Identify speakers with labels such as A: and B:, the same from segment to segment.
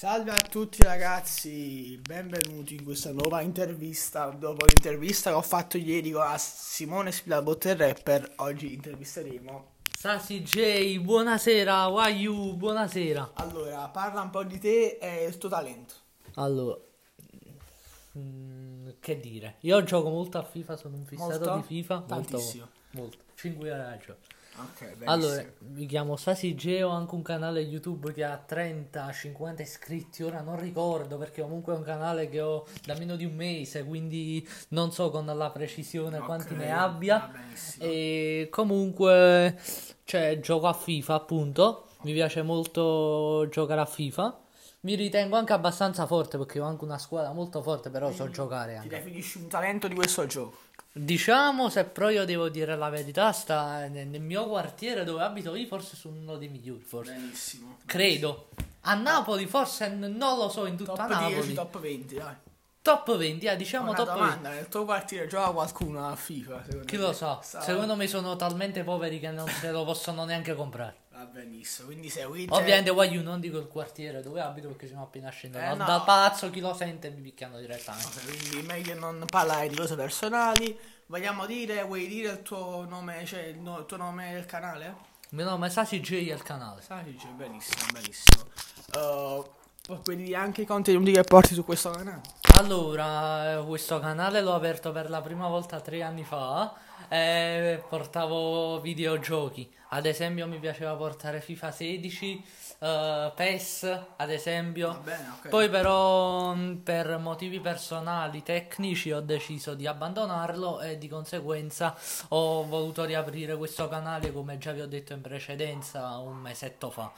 A: Salve a tutti ragazzi, benvenuti in questa nuova intervista. Dopo l'intervista che ho fatto ieri con Simone Spilabot e Rapper, oggi intervisteremo.
B: Sasi J, buonasera, Wayu, buonasera.
A: Allora, parla un po' di te e il tuo talento.
B: Allora, mm, che dire, io gioco molto a FIFA, sono un fissato
A: Molto?
B: di FIFA.
A: Tantissimo.
B: Molto, molto. 5 ore al giorno.
A: Ok, benissimo.
B: Allora, mi chiamo Sasi J, ho anche un canale YouTube che ha 30-50 iscritti, ora non ricordo perché comunque è un canale che ho da meno di un mese, quindi non so con la precisione
A: Ok,
B: quanti ne abbia. E comunque, cioè, gioco a FIFA, appunto. Mi piace molto giocare a FIFA. Mi ritengo anche abbastanza forte perché ho anche una squadra molto forte, però so giocare
A: Ti
B: anche.
A: definisci un talento di questo gioco.
B: Diciamo, se però io devo dire la verità, sta nel, nel mio quartiere dove abito io, forse sono uno dei migliori, forse.
A: Benissimo.
B: Credo. A Napoli forse n- non lo so, in tutta
A: Top
B: Napoli.
A: 10, top 20, dai.
B: Top 20, eh, diciamo
A: Una
B: top 20.
A: domanda, nel tuo quartiere gioca qualcuno a FIFA? Secondo
B: Chi
A: te?
B: lo sa?
A: Sa-
B: Secondo me sono talmente poveri che non se lo possono neanche comprare.
A: Benissimo, quindi seguite...
B: Ovviamente Wayu non dico il quartiere dove abito perché siamo appena scendendo.
A: Eh, no.
B: Dal palazzo chi lo sente mi picchiano direttamente.
A: Ok, quindi meglio non parlare di cose personali. Vogliamo dire, vuoi dire il tuo nome, cioè il, no- il tuo nome del canale?
B: Il mio nome è Sasi J al canale.
A: Sai, dice, benissimo, benissimo. Uh, dire anche i contenuti che porti su questo canale?
B: Allora, eh, questo canale l'ho aperto per la prima volta tre anni fa e portavo videogiochi. Ad esempio mi piaceva portare FIFA 16, eh, PES, ad esempio.
A: Va bene, ok.
B: Poi però mh, per motivi personali, tecnici ho deciso di abbandonarlo e di conseguenza ho voluto riaprire questo canale come già vi ho detto in precedenza un mesetto fa.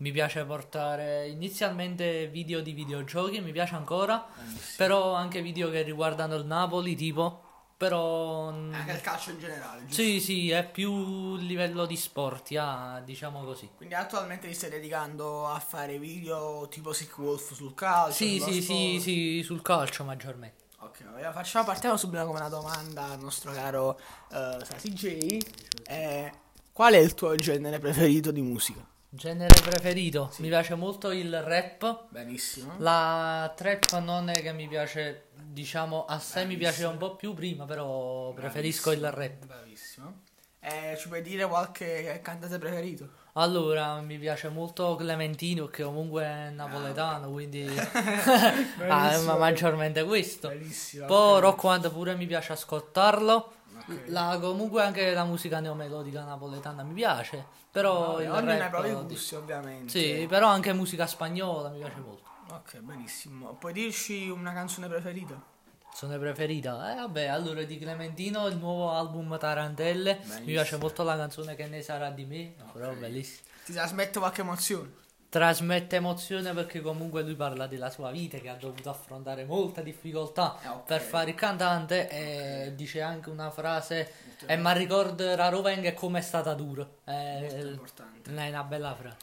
B: Mi piace portare inizialmente video di videogiochi, mi piace ancora,
A: Benissimo.
B: però anche video che riguardano il Napoli, tipo, però
A: Anche il calcio in generale, giusto?
B: sì, sì, è più livello di sport, ah, diciamo così.
A: Quindi attualmente ti stai dedicando a fare video tipo Sick Wolf sul calcio?
B: Sì, sì, sì, sì, sul calcio maggiormente.
A: Ok, allora facciamo, partiamo subito con una domanda al nostro caro uh, Sasi J. Eh, qual è il tuo genere preferito di musica?
B: Genere preferito? Mi piace molto il rap.
A: Benissimo.
B: La trap non è che mi piace, diciamo, assai mi piaceva un po' più prima, però preferisco il rap.
A: Bravissimo. Eh, ci puoi dire qualche cantante preferito?
B: Allora, mi piace molto Clementino, che comunque è napoletano, quindi ah, ma maggiormente questo.
A: Bellissimo.
B: Poi. Rock Band pure mi piace ascoltarlo.
A: Ok.
B: La- comunque anche la musica neomelodica napoletana mi piace, però il
A: ognuno ha i gusti, ovviamente.
B: Sì, però anche musica spagnola mi piace molto.
A: Ok, benissimo. Puoi dirci una canzone preferita?
B: Canzone preferita? Eh vabbè, allora di Clementino il nuovo album Tarantelle. Mi
A: Benissimo.
B: piace molto la canzone Che ne sarà di me, però bellissima.
A: Ti trasmette qualche emozione?
B: Trasmette emozione perché comunque lui parla della sua vita che ha dovuto affrontare molte difficoltà
A: Eh, ok.
B: per fare il cantante e dice anche una frase e mi ricorda Roven che come è stata dura. Eh,
A: Importante.
B: è una bella frase.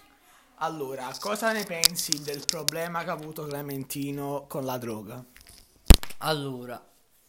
A: Allora, cosa ne pensi del problema che ha avuto Clementino con la droga?
B: Allora,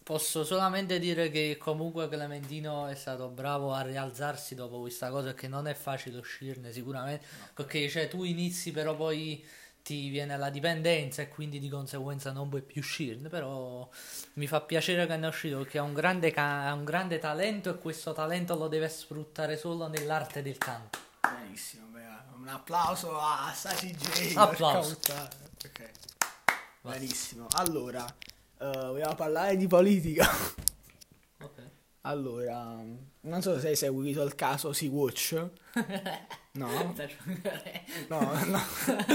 B: posso solamente dire che comunque Clementino è stato bravo a rialzarsi dopo questa cosa che non è facile uscirne sicuramente, perché cioè, tu inizi però poi ti viene la dipendenza e quindi di conseguenza non puoi più uscirne, però mi fa piacere che ne è uscito perché ha un grande, ca- ha un grande talento e questo talento lo deve sfruttare solo nell'arte del canto.
A: Benissimo, beh, un applauso a Sasi J.
B: Applauso.
A: Ok. Benissimo. Allora, eh, vogliamo parlare di politica. Allora, non so se hai seguito il caso Sea-Watch. No? No, no.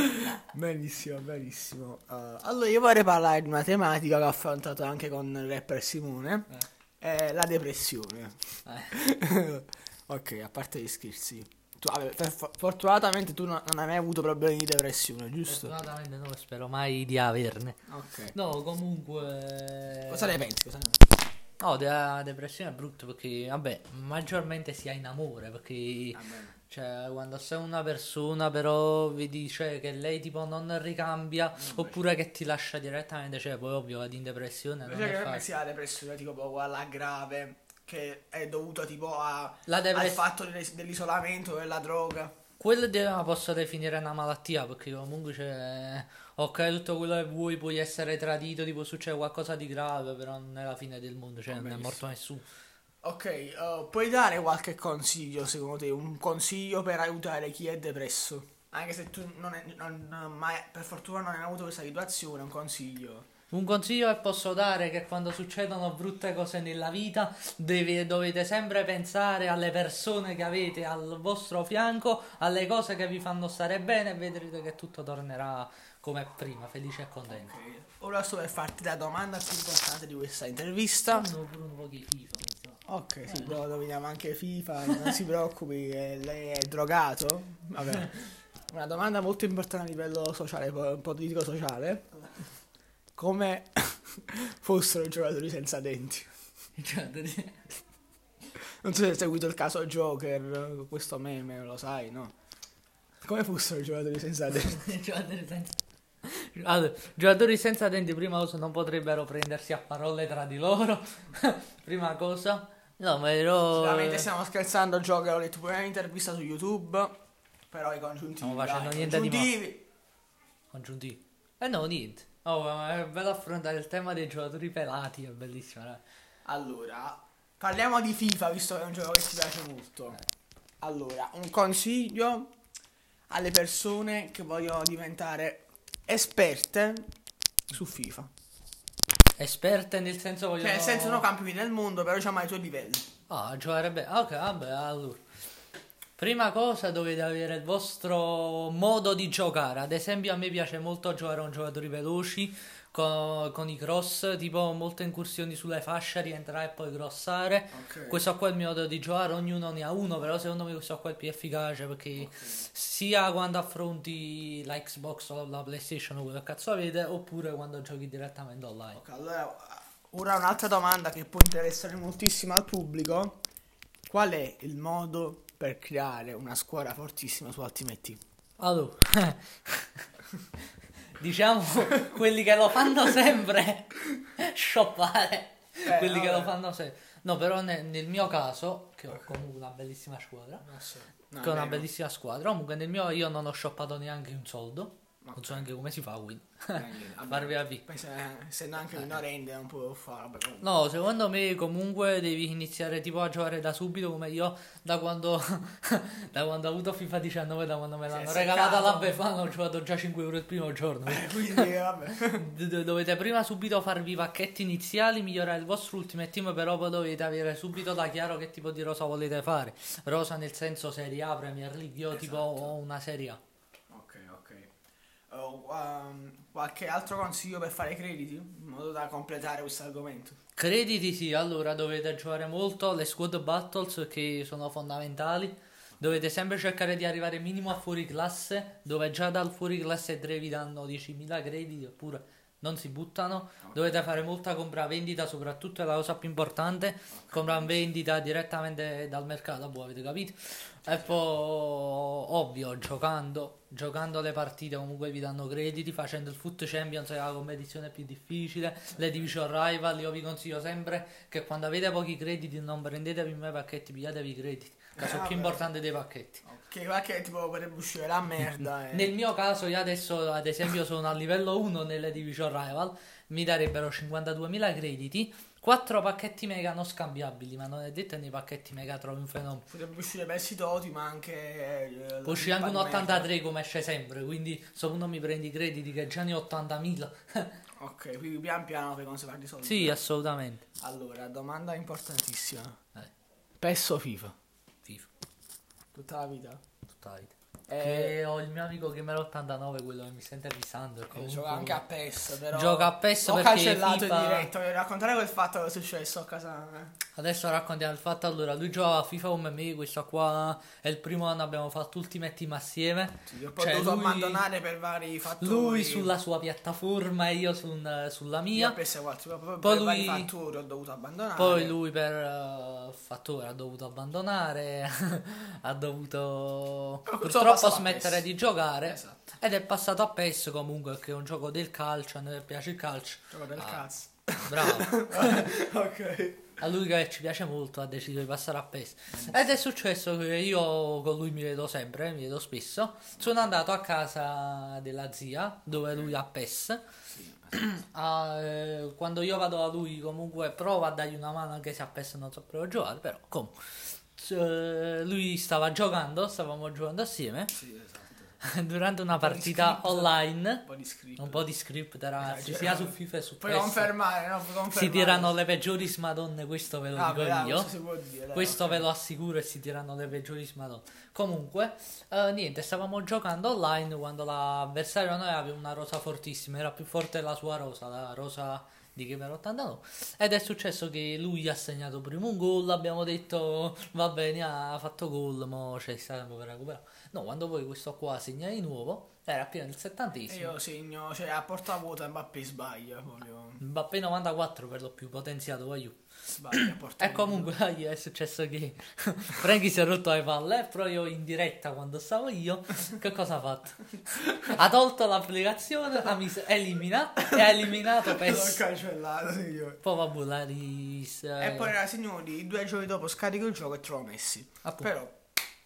A: benissimo, benissimo. Uh, allora, io vorrei parlare di una tematica che ho affrontato anche con il rapper Simone. È la depressione.
B: Eh.
A: ok, a parte gli scherzi. Tu, vabbè, for- fortunatamente tu non, non hai mai avuto problemi di depressione, giusto?
B: Fortunatamente non spero mai di averne.
A: Ok.
B: No, comunque...
A: Cosa ne pensi? Cosa ne pensi?
B: No, la depressione è brutto perché, vabbè, maggiormente si ha in amore perché,
A: Va bene.
B: cioè, quando sei una persona però vedi, cioè, che lei tipo non ricambia oppure che ti lascia direttamente, cioè, poi ovvio vadi in depressione, non
A: Invece
B: è
A: che sia la depressione tipo quella grave che è dovuta tipo a-
B: La
A: al fatto dell'is- dell'isolamento, della droga.
B: Quello de- la posso definire una malattia perché comunque c'è. Ok, tutto quello che vuoi, puoi essere tradito, tipo succede qualcosa di grave, però non è la fine del mondo, cioè non è morto nessuno.
A: Ok, uh, puoi dare qualche consiglio secondo te? Un consiglio per aiutare chi è depresso? Anche se tu non, è, non, non mai, per fortuna non hai avuto questa situazione, un consiglio.
B: Un consiglio che posso dare è che quando succedono brutte cose nella vita deve, dovete sempre pensare alle persone che avete al vostro fianco, alle cose che vi fanno stare bene e vedrete che tutto tornerà come prima, felice e contento.
A: Okay. Ora sto per farti la domanda più importante di questa intervista.
B: No, pure un po' di FIFA.
A: Ok, eh. sì, però dominiamo anche FIFA, non si preoccupi, lei è drogato. Vabbè. Una domanda molto importante a livello sociale, politico-sociale come fossero giocatori senza denti. non so se hai seguito il caso Joker, questo meme, lo sai, no? Come fossero i giocatori senza denti?
B: giocatori senza allora, giocatori senza denti, prima cosa, non potrebbero prendersi a parole tra di loro. prima cosa, no, ma ero.
A: Sicuramente stiamo scherzando. Joker, ho letto pure un'intervista su YouTube. Però i congiuntivi.
B: Non facendo dai, niente congiuntivi. di. Congiuntivi. Eh no, niente. Oh, è bello affrontare il tema dei giocatori pelati, è bellissimo. Eh.
A: Allora, parliamo di FIFA, visto che è un gioco che ti piace molto. Eh. Allora, un consiglio alle persone che vogliono diventare esperte su FIFA.
B: Esperte nel senso vogliono...
A: Cioè, nel senso no campioni del mondo, però diciamo ai tuoi livelli.
B: Ah, giocare bene. Ok, vabbè, allora. Prima cosa dovete avere il vostro modo di giocare. Ad esempio, a me piace molto giocare con giocatori veloci, con, con i cross, tipo molte incursioni sulle fasce, rientrare e poi crossare. Okay. Questo qua è il mio modo di giocare, ognuno ne ha uno, però secondo me questo qua è il più efficace perché okay. sia quando affronti la Xbox o la PlayStation, quello che cazzo avete, oppure quando giochi direttamente online.
A: Ok, allora ora un'altra domanda che può interessare moltissimo al pubblico. Qual è il modo per creare una squadra fortissima su Ultimate Team?
B: Allora, diciamo quelli che lo fanno sempre shoppare, eh, quelli vabbè. che lo fanno sempre. No, però nel, nel mio caso, che ho comunque una bellissima squadra, no, che ho una bellissima squadra, comunque nel mio io non ho shoppato neanche un soldo. Okay. Non so neanche come si fa a win. Farvi a V.
A: Essendo anche una rende non può fare.
B: No, secondo me comunque devi iniziare tipo a giocare da subito come io da quando, da quando ho avuto FIFA 19, da quando me l'hanno sì, regalata la Befana ho giocato già 5 euro il primo giorno.
A: Eh, quindi vabbè.
B: dovete prima subito farvi i pacchetti iniziali, migliorare il vostro Ultimate Team, però poi dovete avere subito da chiaro che tipo di rosa volete fare. Rosa nel senso Serie A, Premier League, io esatto. tipo ho una Serie A
A: uh, um, qualche altro consiglio per fare crediti in modo da completare questo argomento?
B: Crediti sì, allora dovete giocare molto le squad battles che sono fondamentali. Dovete sempre cercare di arrivare minimo a fuori classe, dove già dal fuori classe 3 vi danno 10.000 crediti oppure non si buttano. Okay. Dovete fare molta compravendita, soprattutto è la cosa più importante. Okay. Compravendita direttamente dal mercato, voi avete capito? E poi, ovvio, giocando, giocando le partite comunque vi danno crediti, facendo il Foot Champions è la competizione più difficile, le Division Rival, io vi consiglio sempre che quando avete pochi crediti non prendetevi mai pacchetti, pigliatevi i crediti, che eh, sono più importanti dei pacchetti.
A: Che pacchetti tipo potrebbe uscire la merda.
B: Eh. Nel mio caso io adesso ad esempio sono a livello 1 nelle Division Rival, mi darebbero 52.000 crediti 4 pacchetti mega non scambiabili, ma non è detto che nei pacchetti mega trovi un fenomeno.
A: Potrebbe uscire pezzi toti, ma anche.
B: Eh, Può uscire anche un 83 mega. come esce sempre. Quindi, secondo mi prendi i crediti che già ne ho 80.000.
A: ok, quindi pian piano fai conservare di soldi.
B: Sì, assolutamente.
A: Allora, domanda importantissima: eh. PES o FIFA?
B: FIFA.
A: Tutta la vita?
B: Tutta la vita. Eh, ho il mio amico Gamer89, quello che mi sta intervistando.
A: Gioca anche a PES, però.
B: Gioca a PES
A: ho
B: perché
A: cancellato
B: FIFA...
A: in diretta. Voglio raccontare quel fatto che è successo a casa.
B: Adesso raccontiamo il fatto. Allora, lui gioca a FIFA come me. Questo qua è il primo anno. Abbiamo fatto Ultimate Team assieme.
A: Sì, ho cioè, dovuto lui... abbandonare per vari fattori.
B: Lui sulla sua piattaforma e io sul, sulla mia.
A: Io PS4, poi, lui... fattori ho dovuto abbandonare.
B: Poi lui per uh, fattori ha dovuto abbandonare. ha dovuto purtroppo smettere di giocare. Esatto. Ed è passato a PES comunque, che è un gioco del calcio, a noi piace il calcio.
A: Gioco del ah. cazzo.
B: Bravo.
A: ok.
B: A lui che ci piace molto ha deciso di passare a PES. Ed è successo che io con lui mi vedo sempre, mi vedo spesso. Sono andato a casa della zia, dove lui ha PES. Ah, eh, quando io vado da lui comunque provo a dargli una mano anche se a PES non sapevo giocare, però comunque. Eh, lui stava giocando, stavamo giocando assieme.
A: Sì, esatto.
B: Durante una partita
A: script.
B: online,
A: Un po' di script.
B: un po' di script ragazzi,
A: Esagerato.
B: sia su FIFA e su PES.
A: confermare, no? Confermare.
B: Si tirano le peggiori smadonne, questo ve lo
A: Ah,
B: dico
A: dai,
B: io.
A: dire, dai,
B: Questo
A: ok.
B: ve lo assicuro e si tirano le peggiori smadonne. Comunque, eh, niente, stavamo giocando online quando l'avversario noi aveva una rosa fortissima, era più forte la sua rosa, la rosa di Gamer 89. Ed è successo che lui ha segnato prima un gol, abbiamo detto va bene, ha fatto gol, ma c'è stato tempo per recuperare. No, quando poi questo qua segna di nuovo, era appena il settantesimo.
A: io segno, cioè a porta vuota Mbappé sbaglia proprio.
B: Mbappé 94 per lo più potenziato, voglio.
A: Porta
B: E comunque dai, è successo che Franky si è rotto le palle, però io in diretta quando stavo io, che cosa ha fatto? Ha tolto l'applicazione, ha mis- elimina e ha eliminato
A: L'ho
B: PES.
A: cancellato, sì, io.
B: Poi vabbè, la ris...
A: E poi signori, due giorni dopo scarico il gioco e trovo Messi.
B: Appunto.
A: Però,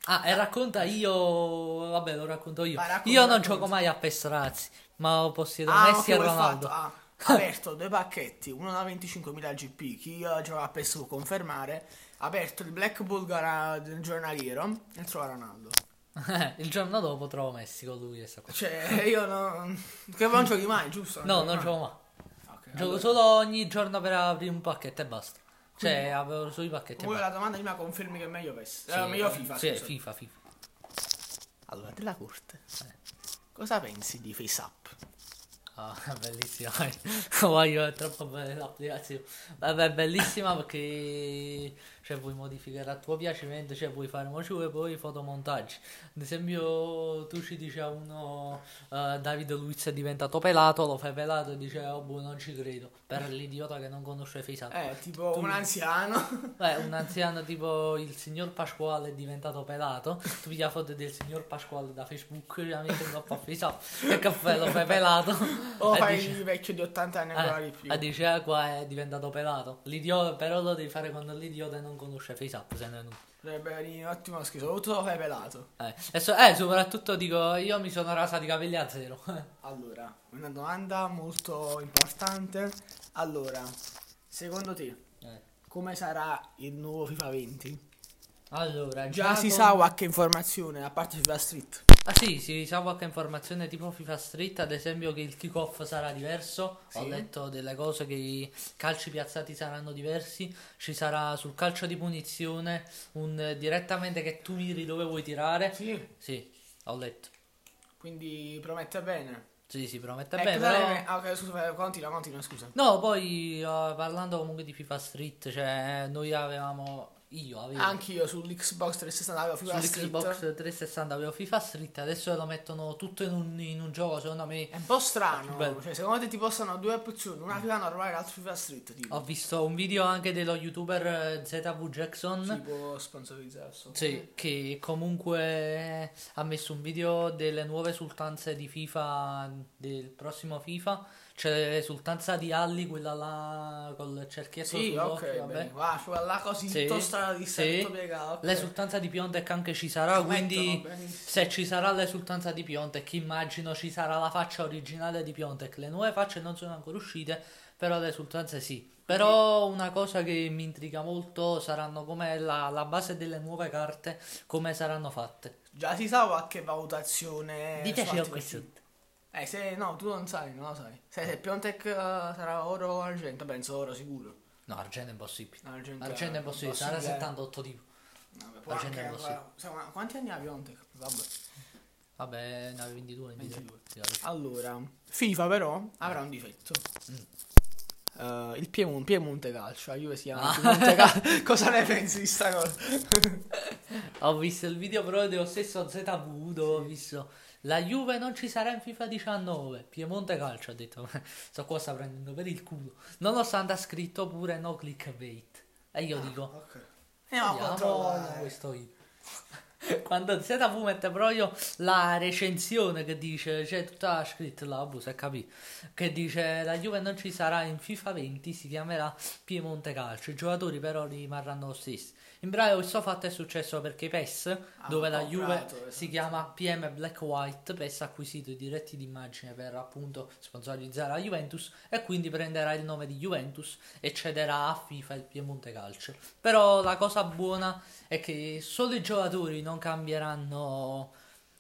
B: Ah, e racconta io... Vabbè, lo racconto io.
A: Vai, racconta,
B: io non
A: racconta.
B: gioco mai a PES, ragazzi, ma possiedo
A: ah,
B: Messi e Ronaldo.
A: fatto, ah, aperto due pacchetti, uno da 25.000 GP, chi eh, gioca a PES può confermare, ha aperto il Black Bulgara del giornaliero e trova Ronaldo.
B: il giorno dopo trovo Messi con lui e sta qua.
A: Cioè, io non... Che non giochi mai, giusto?
B: No,
A: giochi
B: non
A: mai.
B: gioco mai.
A: Ok,
B: Gioco
A: allora,
B: solo ogni giorno per aprire un pacchetto e basta. Cioè, avevo solo i pacchetti basta.
A: la domanda prima confermi che è meglio PES.
B: Sì,
A: Eh, meglio FIFA,
B: Sì,
A: scusa.
B: FIFA, FIFA.
A: Allora, della corte. Cosa pensi di FaceApp?
B: Ah, bellissima. Voglio, è troppo bella l'applicazione. Vabbè, bellissima perché cioè, puoi modificare a tuo piacimento, cioè puoi fare mo ci vuoi poi fotomontaggi. Ad esempio, tu ci dici a uno eh, Davide Luiz è diventato pelato, lo fai pelato e dice oh boh, non ci credo. Per l'idiota che non conosce FaceApp.
A: Eh, tipo un anziano.
B: Beh, un anziano tipo il signor Pasquale è diventato pelato. Tu pigli la foto del signor Pasquale da Facebook, la metti in coppa a FaceApp, e caffè lo fai pelato.
A: O
B: E
A: fai
B: dici-
A: il vecchio di 80 anni ancora di
B: eh,
A: più.
B: e dice ah, qua è diventato pelato. L'idiota, però lo devi fare quando l'idiota non conosce FaceApp, se no è inutile.
A: Sarebbe un ottimo scherzo. Tu lo fai pelato.
B: Eh, e so- eh, soprattutto dico, io mi sono rasato i capelli a zero.
A: Allora, una domanda molto importante. Allora, secondo te,
B: Eh.
A: come sarà il nuovo FIFA 20?
B: Allora,
A: Già si
B: con-
A: sa qualche informazione, a parte FIFA Street.
B: Ah sì, si sa qualche informazione tipo FIFA Street, ad esempio che il kick-off sarà diverso, ho
A: Sì.
B: letto delle cose che i calci piazzati saranno diversi, ci sarà sul calcio di punizione un direttamente che tu miri dove vuoi tirare.
A: Sì,
B: Sì, ho letto.
A: quindi promette bene.
B: Sì, sì, promette
A: Eh,
B: bene, però...
A: ne- ah, ok, scusa, continua, continua, scusa.
B: No, poi eh, parlando comunque di FIFA Street, cioè noi avevamo... Io avevo...
A: Anch'io sull'Xbox 360 avevo FIFA
B: Sull'Xbox
A: Street.
B: 360 avevo FIFA Street, adesso lo mettono tutto in un, in un gioco, secondo me...
A: È un po' strano. Cioè, secondo te ti possono due opzioni, una FIFA normale e l'altra FIFA Street. Tipo,
B: Ho visto un video anche dello youtuber eh, ZV Jackson.
A: tipo sponsorizzare. so.
B: Sì, che comunque ha messo un video delle nuove esultanze di FIFA del prossimo FIFA. C'è l'esultanza di Alli, quella là col cerchietto
A: Sì, ok,
B: vabbè.
A: Guarda, quella là così
B: Sì,
A: tutto strada di
B: sì.
A: tutto piegato. ok.
B: L'esultanza di Piontek anche ci sarà,
A: Ci
B: quindi se ci sarà l'esultanza di Piontek, immagino ci sarà la faccia originale di Piontek. Le nuove facce non sono ancora uscite, però le esultanze sì. Però una cosa che mi intriga molto saranno come la, la base delle nuove carte, come saranno fatte.
A: Già si sa qualche valutazione.
B: Diteci
A: altri
B: questo.
A: Eh, se no, tu non sai, non lo sai. Se, se Piontek eh, sarà oro o argento, penso oro sicuro.
B: No, argento è impossibile.
A: Argento,
B: Argento è impossibile, sarà
A: impossibile.
B: 78 tipo.
A: Vabbè,
B: Argento è impossibile.
A: ma quanti anni ha Piontek? Vabbè.
B: Vabbè, ne avevi 22, 23.
A: 22.
B: Sì, vabbè.
A: Allora, FIFA però avrà un difetto.
B: Mm.
A: Eh, il Piemonte, Piemonte Calcio, la Juve si chiama
B: Ah.
A: Piemonte Calcio. Cosa ne pensi di sta cosa?
B: Ho visto il video però dello stesso ZV dove ho visto la Juve non ci sarà in FIFA 19. Piemonte Calcio ha detto. Sto qua sta prendendo per il culo. Nonostante ha scritto pure no clickbait. E io dico,
A: Ok. Andiamo a
B: questo io. Quando siete a mette proprio la recensione che dice, c'è tutta scritta là, boh, se capì, che dice la Juve non ci sarà in FIFA 20, si chiamerà Piemonte Calcio, i giocatori però rimarranno lo stesso. In breve questo fatto è successo perché PES, ah, dove la Juve si chiama PM Black White, PES ha acquisito i diretti d'immagine per appunto sponsorizzare la Juventus e quindi prenderà il nome di Juventus e cederà a FIFA il Piemonte Calcio. Però la cosa buona è che solo i giocatori non cambieranno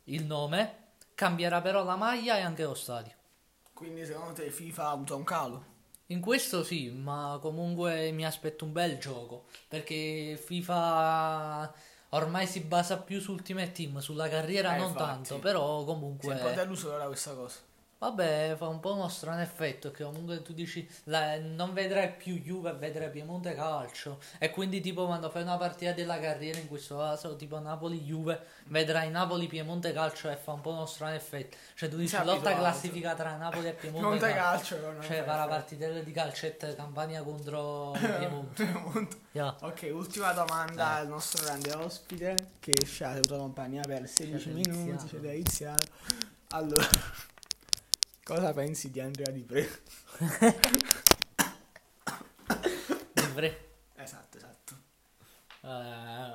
B: il nome, cambierà però la maglia e anche lo stadio.
A: Quindi secondo te FIFA ha avuto un calo?
B: In questo sì, ma comunque mi aspetto un bel gioco, perché FIFA ormai si basa più su Ultimate Team, sulla carriera eh, non infatti. tanto, però comunque...
A: È un po' deluso ora questa cosa.
B: Vabbè, fa un po' uno strano effetto che comunque tu dici la, non vedrai più Juve, vedrai Piemonte Calcio. E quindi tipo quando fai una partita della carriera in questo caso tipo Napoli-Juve vedrai Napoli-Piemonte Calcio e fa un po' uno strano effetto. Cioè tu dici lotta classifica tra Napoli e Piemonte,
A: Piemonte Calcio, calcio
B: cioè fa la partitella di calcette Campania contro Piemonte.
A: Yeah. ok ultima domanda eh. al nostro grande ospite che ci ha tenuto compagnia per 16 minuti c'è da iniziare allora Cosa pensi di Andrea Di Pre?
B: Di Pre?
A: Esatto, esatto.
B: Uh,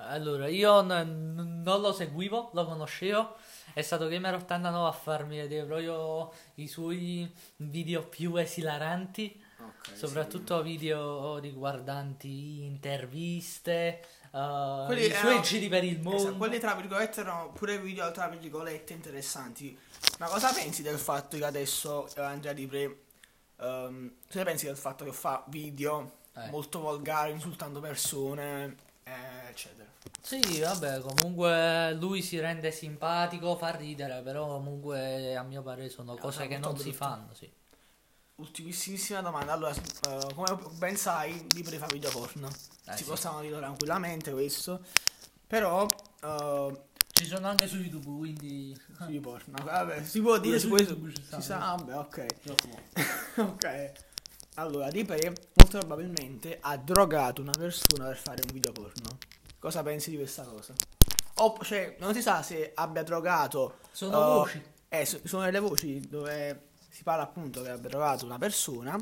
B: allora, io n- non lo seguivo, lo conoscevo. È stato Gamer 89 a farmi vedere proprio i suoi video più esilaranti. Okay, soprattutto sì. video riguardanti interviste, uh, quelli i suoi erano, giri per il esatto, mondo. Esatto,
A: quelli tra virgolette erano pure video tra virgolette interessanti ma cosa pensi del fatto che adesso eh, Andrea Di Pre, um, cosa pensi del fatto che fa video eh. molto volgari, insultando persone, eh, eccetera?
B: Sì, vabbè, comunque lui si rende simpatico, fa ridere, però comunque a mio parere sono eh, cose che non brutto. si fanno, sì.
A: Ultimissimissima domanda, allora, uh, come ben sai, Di Pre fa video porno, eh, si sì. possono dire tranquillamente questo, però... Uh,
B: ci sono anche su YouTube, quindi...
A: Sui porno. Vabbè, si può dire, si, può, si sa, vabbè, ok. ok. Allora, Ripre molto probabilmente ha drogato una persona per fare un video porno. Cosa pensi di questa cosa? O, cioè, non si sa se abbia drogato...
B: Sono uh, voci.
A: Eh, sono delle voci dove si parla appunto che abbia drogato una persona.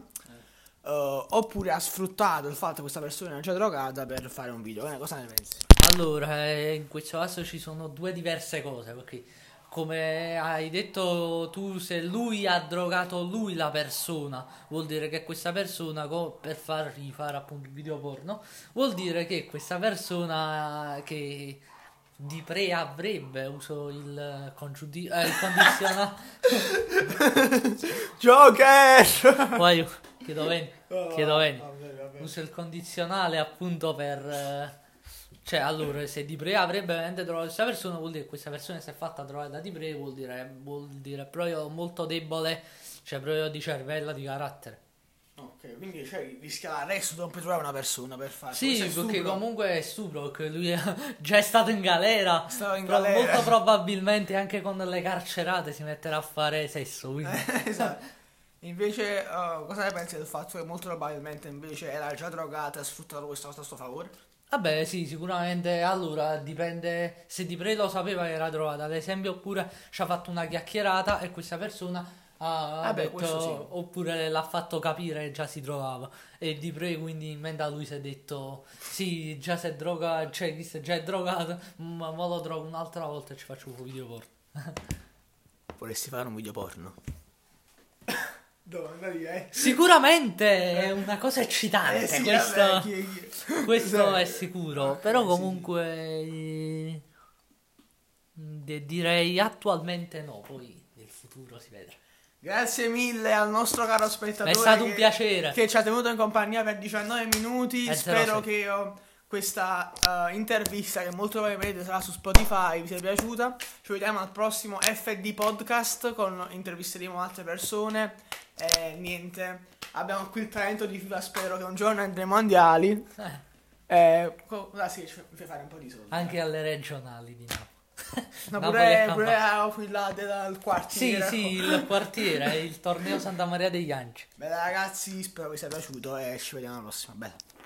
A: Uh, oppure ha sfruttato il fatto che questa persona non c'è drogata per fare un video. Eh, cosa ne pensi?
B: Allora, eh, in questo caso ci sono due diverse cose, perché come hai detto tu, se lui ha drogato lui la persona, vuol dire che questa persona, per far rifare appunto il video porno, vuol dire che questa persona che di pre avrebbe uso il, congiudi- eh, il condizionale
A: Joker
B: chiedo bene chiedo bene uso il condizionale appunto per eh, cioè, allora, se Di Pre avrebbe veramente trovato questa persona, vuol dire che questa persona si è fatta trovare da Di Pre, vuol dire, vuol dire proprio molto debole, cioè proprio di cervello, di carattere.
A: Ok, quindi cioè, rischia l'arresto, non puoi trovare una persona per fare
B: Sì, perché comunque è stupro, perché lui è già è stato in galera.
A: Stato in galera.
B: Molto probabilmente anche con le carcerate si metterà a fare sesso. Quindi.
A: esatto. Invece, uh, cosa ne pensi del fatto che molto probabilmente invece era già drogata e ha sfruttato questa cosa a suo favore?
B: Vabbè, sì, sicuramente. Allora, dipende se Di Pre lo sapeva che era trovata, ad esempio, oppure ci ha fatto una chiacchierata e questa persona ha Vabbè, detto, sì. oppure l'ha fatto capire che già si trovava. E Di Pre, quindi, in mente a lui si è detto, sì, già si è drogato, cioè, visto già è drogato, ma, ma lo drogo un'altra volta e ci faccio un video porno.
A: Vorresti fare un video porno? Domanda di eh.
B: Sicuramente è una cosa eccitante. Eh sì, questo, vabbè, chi, chi. questo è sicuro. Okay, però comunque eh, direi attualmente no. Poi nel futuro si vedrà.
A: Grazie mille al nostro caro spettatore.
B: È stato un piacere.
A: Che ci ha tenuto in compagnia per 19 minuti. È Spero che oh, questa uh, intervista, che molto probabilmente sarà su Spotify, vi sia piaciuta. Ci vediamo al prossimo FD Podcast con intervisteremo altre persone e niente, abbiamo qui il talento di FIFA, spero che un giorno andremo ai mondiali. Eh. Eh, cosa sì, mi fai fare un po' di soldi.
B: Anche alle regionali di Napoli.
A: No, pure, pure là del quartiere.
B: Sì, sì, il quartiere, il torneo Santa Maria degli Anci.
A: Bene ragazzi, spero vi sia piaciuto e ci vediamo alla prossima. Bella.